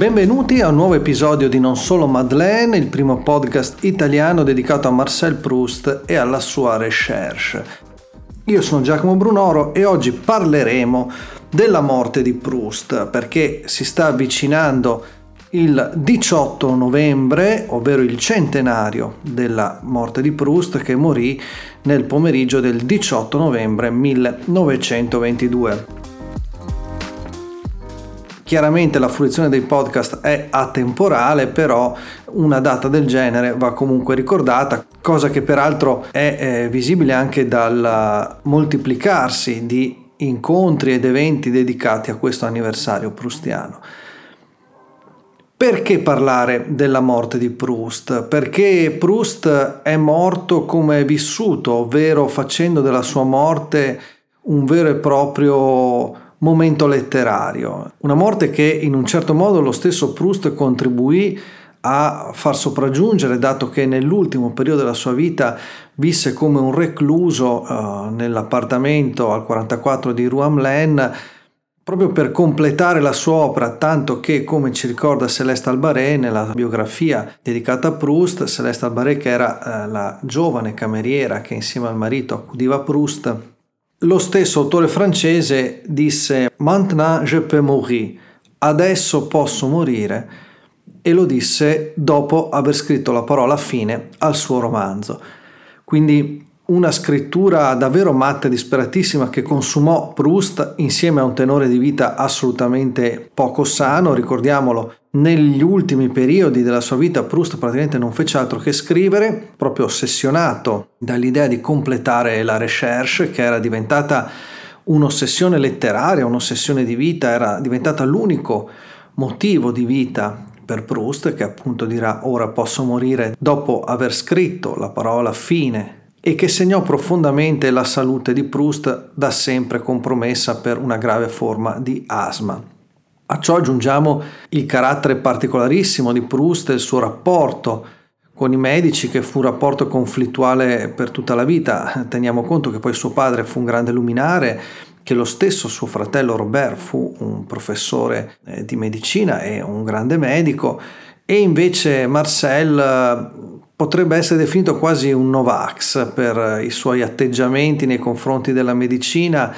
Benvenuti a un nuovo episodio di Non Solo Madeleine, il primo podcast italiano dedicato a Marcel Proust e alla sua recherche. Io sono Giacomo Brunoro e oggi parleremo della morte di Proust perché si sta avvicinando il 18 novembre, ovvero il centenario della morte di Proust che morì nel pomeriggio del 18 novembre 1922. Chiaramente la fruizione dei podcast è atemporale, però una data del genere va comunque ricordata, cosa che peraltro è eh, visibile anche dal moltiplicarsi di incontri ed eventi dedicati a questo anniversario prustiano. Perché parlare della morte di Proust? Perché Proust è morto come è vissuto, ovvero facendo della sua morte un vero e proprio momento letterario. Una morte che in un certo modo lo stesso Proust contribuì a far sopraggiungere, dato che nell'ultimo periodo della sua vita visse come un recluso uh, nell'appartamento al 44 di Rue Hamelin, proprio per completare la sua opera, tanto che, come ci ricorda Celeste Albaré nella biografia dedicata a Proust, Celeste Albaré che era uh, la giovane cameriera che insieme al marito accudiva Proust, lo stesso autore francese disse Maintenant je peux mourir, adesso posso morire, e lo disse dopo aver scritto la parola fine al suo romanzo. Quindi una scrittura davvero matta e disperatissima che consumò Proust insieme a un tenore di vita assolutamente poco sano, ricordiamolo, negli ultimi periodi della sua vita Proust praticamente non fece altro che scrivere, proprio ossessionato dall'idea di completare la recherche che era diventata un'ossessione letteraria, un'ossessione di vita, era diventata l'unico motivo di vita per Proust che appunto dirà ora posso morire dopo aver scritto la parola fine e che segnò profondamente la salute di Proust da sempre compromessa per una grave forma di asma. A ciò aggiungiamo il carattere particolarissimo di Proust e il suo rapporto con i medici che fu un rapporto conflittuale per tutta la vita. Teniamo conto che poi suo padre fu un grande luminare, che lo stesso suo fratello Robert fu un professore eh, di medicina e un grande medico e invece Marcel potrebbe essere definito quasi un Novax per i suoi atteggiamenti nei confronti della medicina,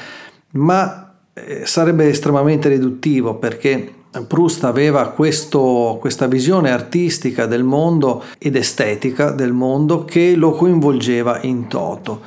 ma eh, sarebbe estremamente riduttivo perché Proust aveva questo, questa visione artistica del mondo ed estetica del mondo che lo coinvolgeva in toto.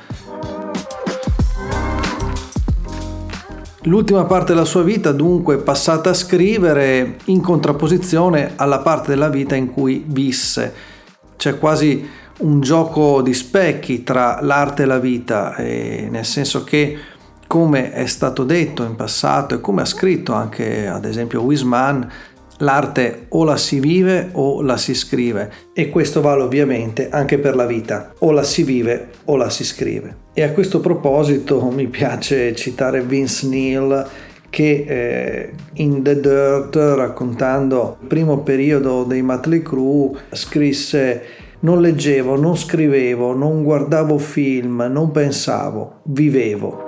L'ultima parte della sua vita dunque è passata a scrivere in contrapposizione alla parte della vita in cui visse c'è quasi un gioco di specchi tra l'arte e la vita, e nel senso che come è stato detto in passato e come ha scritto anche ad esempio Wiseman, l'arte o la si vive o la si scrive e questo vale ovviamente anche per la vita, o la si vive o la si scrive. E a questo proposito mi piace citare Vince Neil che eh, in The Dirt, raccontando il primo periodo dei Motley Crue, scrisse non leggevo, non scrivevo, non guardavo film, non pensavo, vivevo.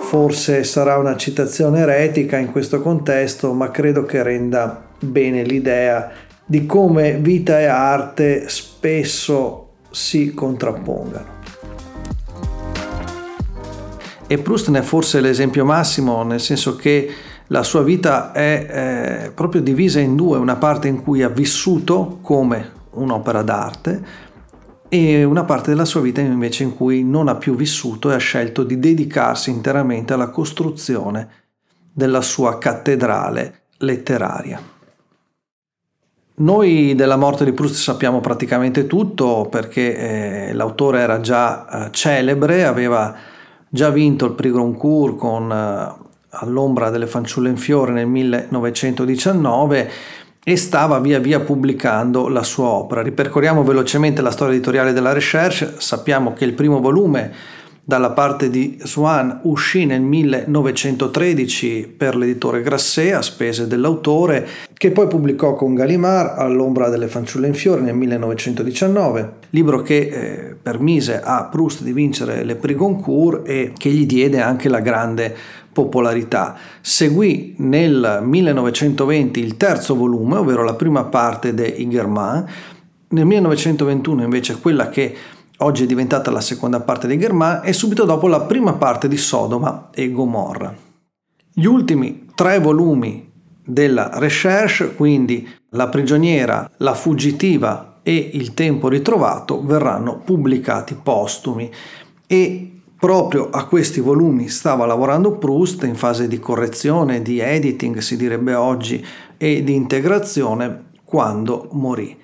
Forse sarà una citazione eretica in questo contesto, ma credo che renda bene l'idea di come vita e arte spesso si contrappongano. E Proust ne è forse l'esempio massimo, nel senso che la sua vita è eh, proprio divisa in due, una parte in cui ha vissuto come un'opera d'arte e una parte della sua vita invece in cui non ha più vissuto e ha scelto di dedicarsi interamente alla costruzione della sua cattedrale letteraria. Noi della morte di Proust sappiamo praticamente tutto perché eh, l'autore era già eh, celebre, aveva già vinto il Prix Goncourt con uh, All'ombra delle fanciulle in fiore nel 1919 e stava via via pubblicando la sua opera. Ripercorriamo velocemente la storia editoriale della Recherche, sappiamo che il primo volume dalla parte di Swan uscì nel 1913 per l'editore Grasset a spese dell'autore, che poi pubblicò con Gallimard all'ombra delle fanciulle in fiore nel 1919, libro che eh, permise a Proust di vincere le Prix Goncourt e che gli diede anche la grande popolarità. Seguì nel 1920 il terzo volume, ovvero la prima parte de Igerman, nel 1921 invece quella che oggi è diventata la seconda parte di Germain, e subito dopo la prima parte di Sodoma e Gomorra. Gli ultimi tre volumi della Recherche, quindi La prigioniera, La fuggitiva e Il tempo ritrovato, verranno pubblicati postumi e proprio a questi volumi stava lavorando Proust in fase di correzione, di editing si direbbe oggi, e di integrazione quando morì.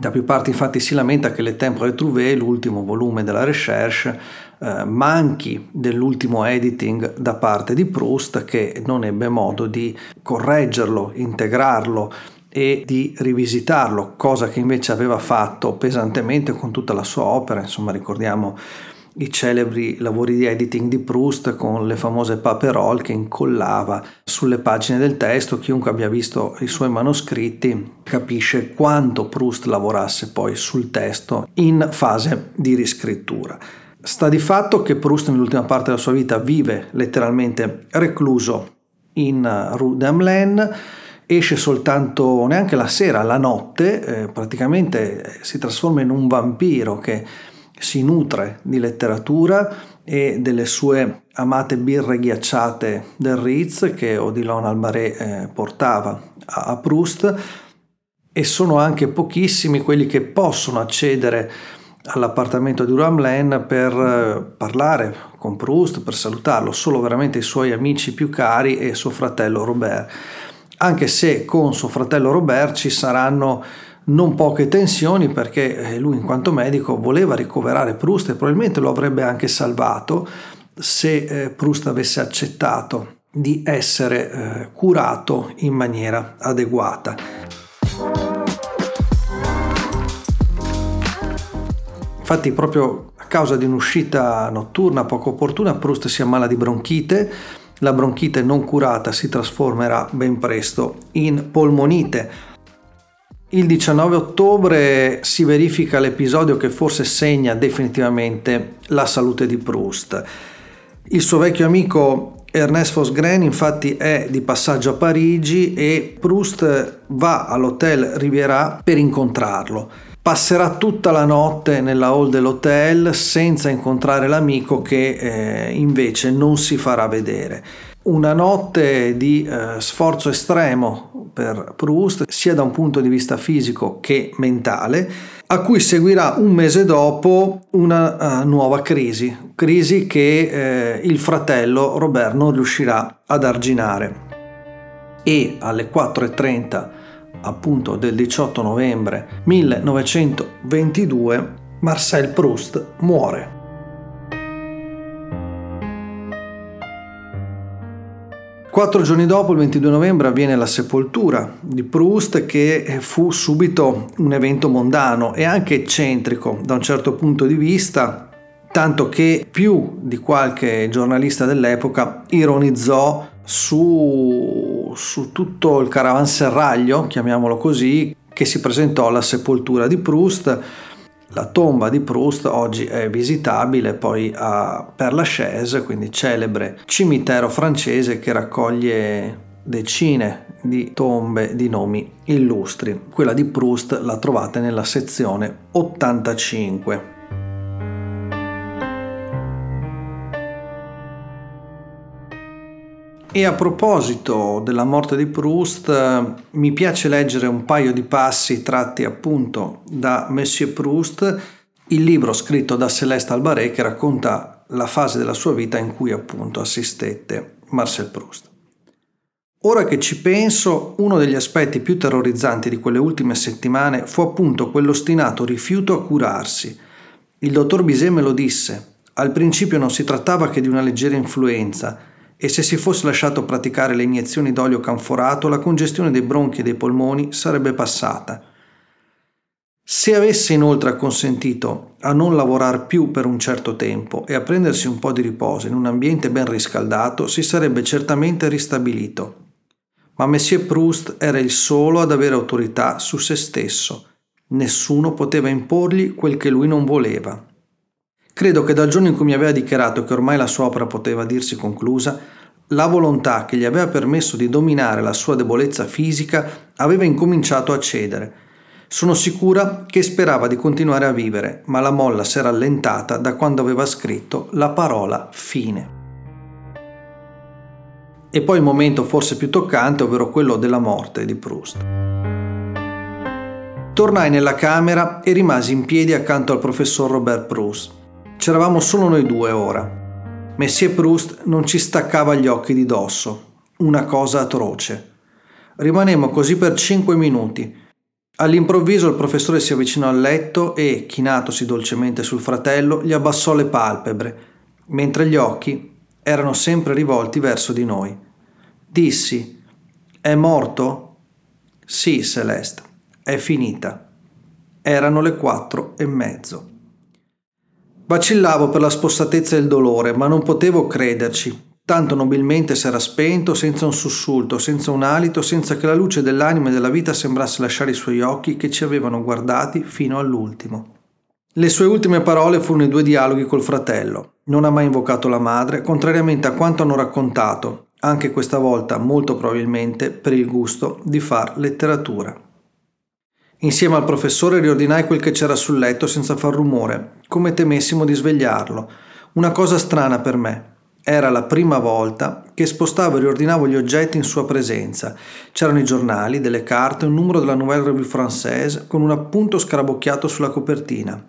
Da più parti infatti si lamenta che Le Temps Retrouvées, l'ultimo volume della Recherche, eh, manchi dell'ultimo editing da parte di Proust che non ebbe modo di correggerlo, integrarlo e di rivisitarlo, cosa che invece aveva fatto pesantemente con tutta la sua opera, insomma ricordiamo i celebri lavori di editing di Proust con le famose paperole che incollava sulle pagine del testo. Chiunque abbia visto i suoi manoscritti capisce quanto Proust lavorasse poi sul testo in fase di riscrittura. Sta di fatto che Proust nell'ultima parte della sua vita vive letteralmente recluso in Rue d'Amelin, esce soltanto neanche la sera, la notte, eh, praticamente si trasforma in un vampiro che si nutre di letteratura e delle sue amate birre ghiacciate del Ritz che Odilon Albaré eh, portava a Proust e sono anche pochissimi quelli che possono accedere all'appartamento di Ramlen per eh, parlare con Proust, per salutarlo, solo veramente i suoi amici più cari e suo fratello Robert. Anche se con suo fratello Robert ci saranno non poche tensioni perché eh, lui in quanto medico voleva ricoverare Proust e probabilmente lo avrebbe anche salvato se eh, Proust avesse accettato di essere eh, curato in maniera adeguata. Infatti proprio a causa di un'uscita notturna poco opportuna Proust si ammala di bronchite, la bronchite non curata si trasformerà ben presto in polmonite il 19 ottobre si verifica l'episodio che forse segna definitivamente la salute di Proust. Il suo vecchio amico Ernest Fosgren infatti è di passaggio a Parigi e Proust va all'hotel Riviera per incontrarlo. Passerà tutta la notte nella hall dell'hotel senza incontrare l'amico che eh, invece non si farà vedere. Una notte di eh, sforzo estremo per Proust, sia da un punto di vista fisico che mentale, a cui seguirà un mese dopo una uh, nuova crisi, crisi che eh, il fratello Robert non riuscirà ad arginare. E alle 4.30 appunto del 18 novembre 1922 Marcel Proust muore. Quattro giorni dopo, il 22 novembre, avviene la sepoltura di Proust che fu subito un evento mondano e anche eccentrico da un certo punto di vista, tanto che più di qualche giornalista dell'epoca ironizzò su, su tutto il caravanserraglio, chiamiamolo così, che si presentò alla sepoltura di Proust la tomba di Proust oggi è visitabile poi a Père Lachaise, quindi celebre cimitero francese che raccoglie decine di tombe di nomi illustri. Quella di Proust la trovate nella sezione 85. E a proposito della morte di Proust, mi piace leggere un paio di passi tratti appunto da Monsieur Proust, il libro scritto da Céleste Albaré che racconta la fase della sua vita in cui appunto assistette Marcel Proust. Ora che ci penso, uno degli aspetti più terrorizzanti di quelle ultime settimane fu appunto quell'ostinato rifiuto a curarsi. Il dottor Bizet me lo disse. Al principio non si trattava che di una leggera influenza, e se si fosse lasciato praticare le iniezioni d'olio canforato la congestione dei bronchi e dei polmoni sarebbe passata. Se avesse inoltre acconsentito a non lavorare più per un certo tempo e a prendersi un po' di riposo in un ambiente ben riscaldato, si sarebbe certamente ristabilito. Ma Monsieur Proust era il solo ad avere autorità su se stesso. Nessuno poteva imporgli quel che lui non voleva. Credo che dal giorno in cui mi aveva dichiarato che ormai la sua opera poteva dirsi conclusa, la volontà che gli aveva permesso di dominare la sua debolezza fisica aveva incominciato a cedere sono sicura che sperava di continuare a vivere, ma la molla si era allentata da quando aveva scritto la parola fine. E poi il momento forse più toccante, ovvero quello della morte di Proust. Tornai nella camera e rimasi in piedi accanto al professor Robert Proust. C'eravamo solo noi due ora. Messie Proust non ci staccava gli occhi di dosso. Una cosa atroce. Rimanemmo così per cinque minuti, All'improvviso il professore si avvicinò al letto e, chinatosi dolcemente sul fratello, gli abbassò le palpebre, mentre gli occhi erano sempre rivolti verso di noi. Dissi: È morto? Sì, Celeste, è finita. Erano le quattro e mezzo. Vacillavo per la spossatezza del dolore, ma non potevo crederci. Tanto nobilmente s'era spento, senza un sussulto, senza un alito, senza che la luce dell'anima e della vita sembrasse lasciare i suoi occhi che ci avevano guardati fino all'ultimo. Le sue ultime parole furono i due dialoghi col fratello. Non ha mai invocato la madre, contrariamente a quanto hanno raccontato, anche questa volta molto probabilmente per il gusto di far letteratura. Insieme al professore riordinai quel che c'era sul letto senza far rumore, come temessimo di svegliarlo. Una cosa strana per me. Era la prima volta che spostavo e riordinavo gli oggetti in sua presenza. C'erano i giornali, delle carte, un numero della Nouvelle Revue Française con un appunto scarabocchiato sulla copertina.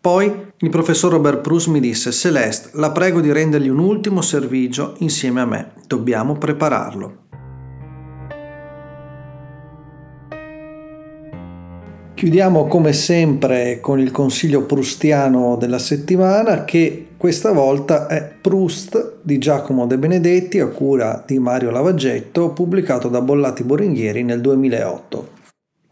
Poi il professor Robert Proust mi disse: Celeste, la prego di rendergli un ultimo servigio insieme a me. Dobbiamo prepararlo. Chiudiamo come sempre con il consiglio prustiano della settimana che questa volta è Proust di Giacomo De Benedetti a cura di Mario Lavaggetto pubblicato da Bollati Boringhieri nel 2008.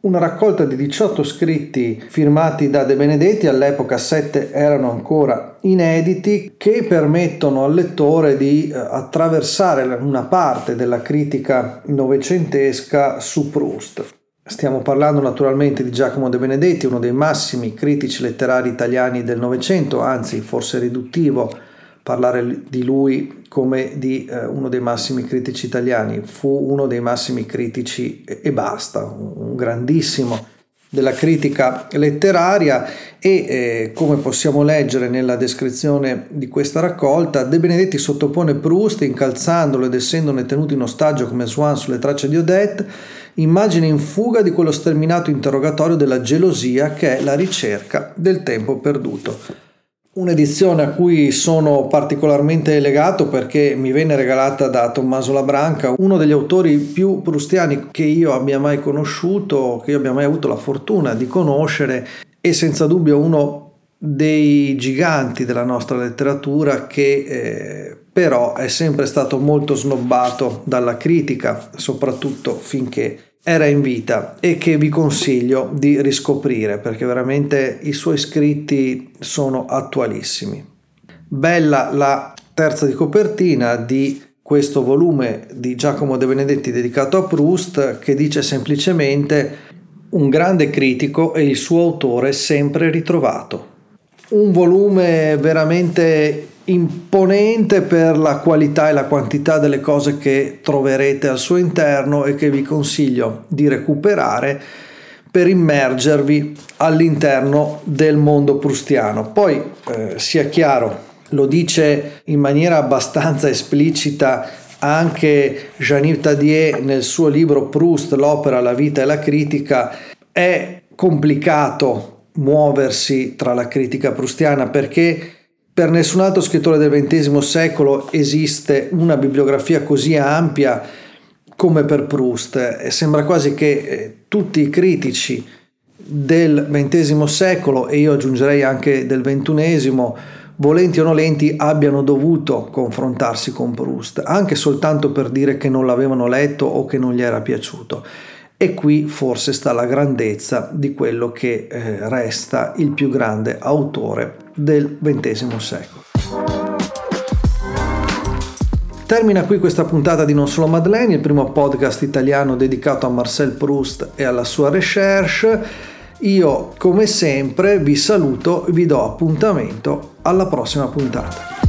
Una raccolta di 18 scritti firmati da De Benedetti, all'epoca 7 erano ancora inediti, che permettono al lettore di eh, attraversare una parte della critica novecentesca su Proust. Stiamo parlando naturalmente di Giacomo De Benedetti, uno dei massimi critici letterari italiani del Novecento, anzi forse riduttivo parlare di lui come di eh, uno dei massimi critici italiani. Fu uno dei massimi critici e, e basta, un, un grandissimo della critica letteraria e eh, come possiamo leggere nella descrizione di questa raccolta, De Benedetti sottopone Proust incalzandolo ed essendone tenuto in ostaggio come Swan sulle tracce di Odette immagine in fuga di quello sterminato interrogatorio della gelosia che è la ricerca del tempo perduto. Un'edizione a cui sono particolarmente legato perché mi venne regalata da Tommaso Labranca, uno degli autori più prustiani che io abbia mai conosciuto, che io abbia mai avuto la fortuna di conoscere e senza dubbio uno dei giganti della nostra letteratura che eh, però è sempre stato molto snobbato dalla critica, soprattutto finché era in vita e che vi consiglio di riscoprire perché veramente i suoi scritti sono attualissimi. Bella la terza di copertina di questo volume di Giacomo De Benedetti dedicato a Proust che dice semplicemente un grande critico e il suo autore sempre ritrovato. Un volume veramente imponente per la qualità e la quantità delle cose che troverete al suo interno e che vi consiglio di recuperare per immergervi all'interno del mondo prustiano. Poi eh, sia chiaro, lo dice in maniera abbastanza esplicita anche Jean-Yves Tadier nel suo libro Proust, l'opera, la vita e la critica, è complicato muoversi tra la critica prustiana perché per nessun altro scrittore del XX secolo esiste una bibliografia così ampia come per Proust e sembra quasi che eh, tutti i critici del XX secolo e io aggiungerei anche del XXI volenti o nolenti abbiano dovuto confrontarsi con Proust, anche soltanto per dire che non l'avevano letto o che non gli era piaciuto. E qui forse sta la grandezza di quello che eh, resta il più grande autore del XX secolo. Termina qui questa puntata di Non Solo Madeleine, il primo podcast italiano dedicato a Marcel Proust e alla sua recherche. Io, come sempre, vi saluto e vi do appuntamento alla prossima puntata.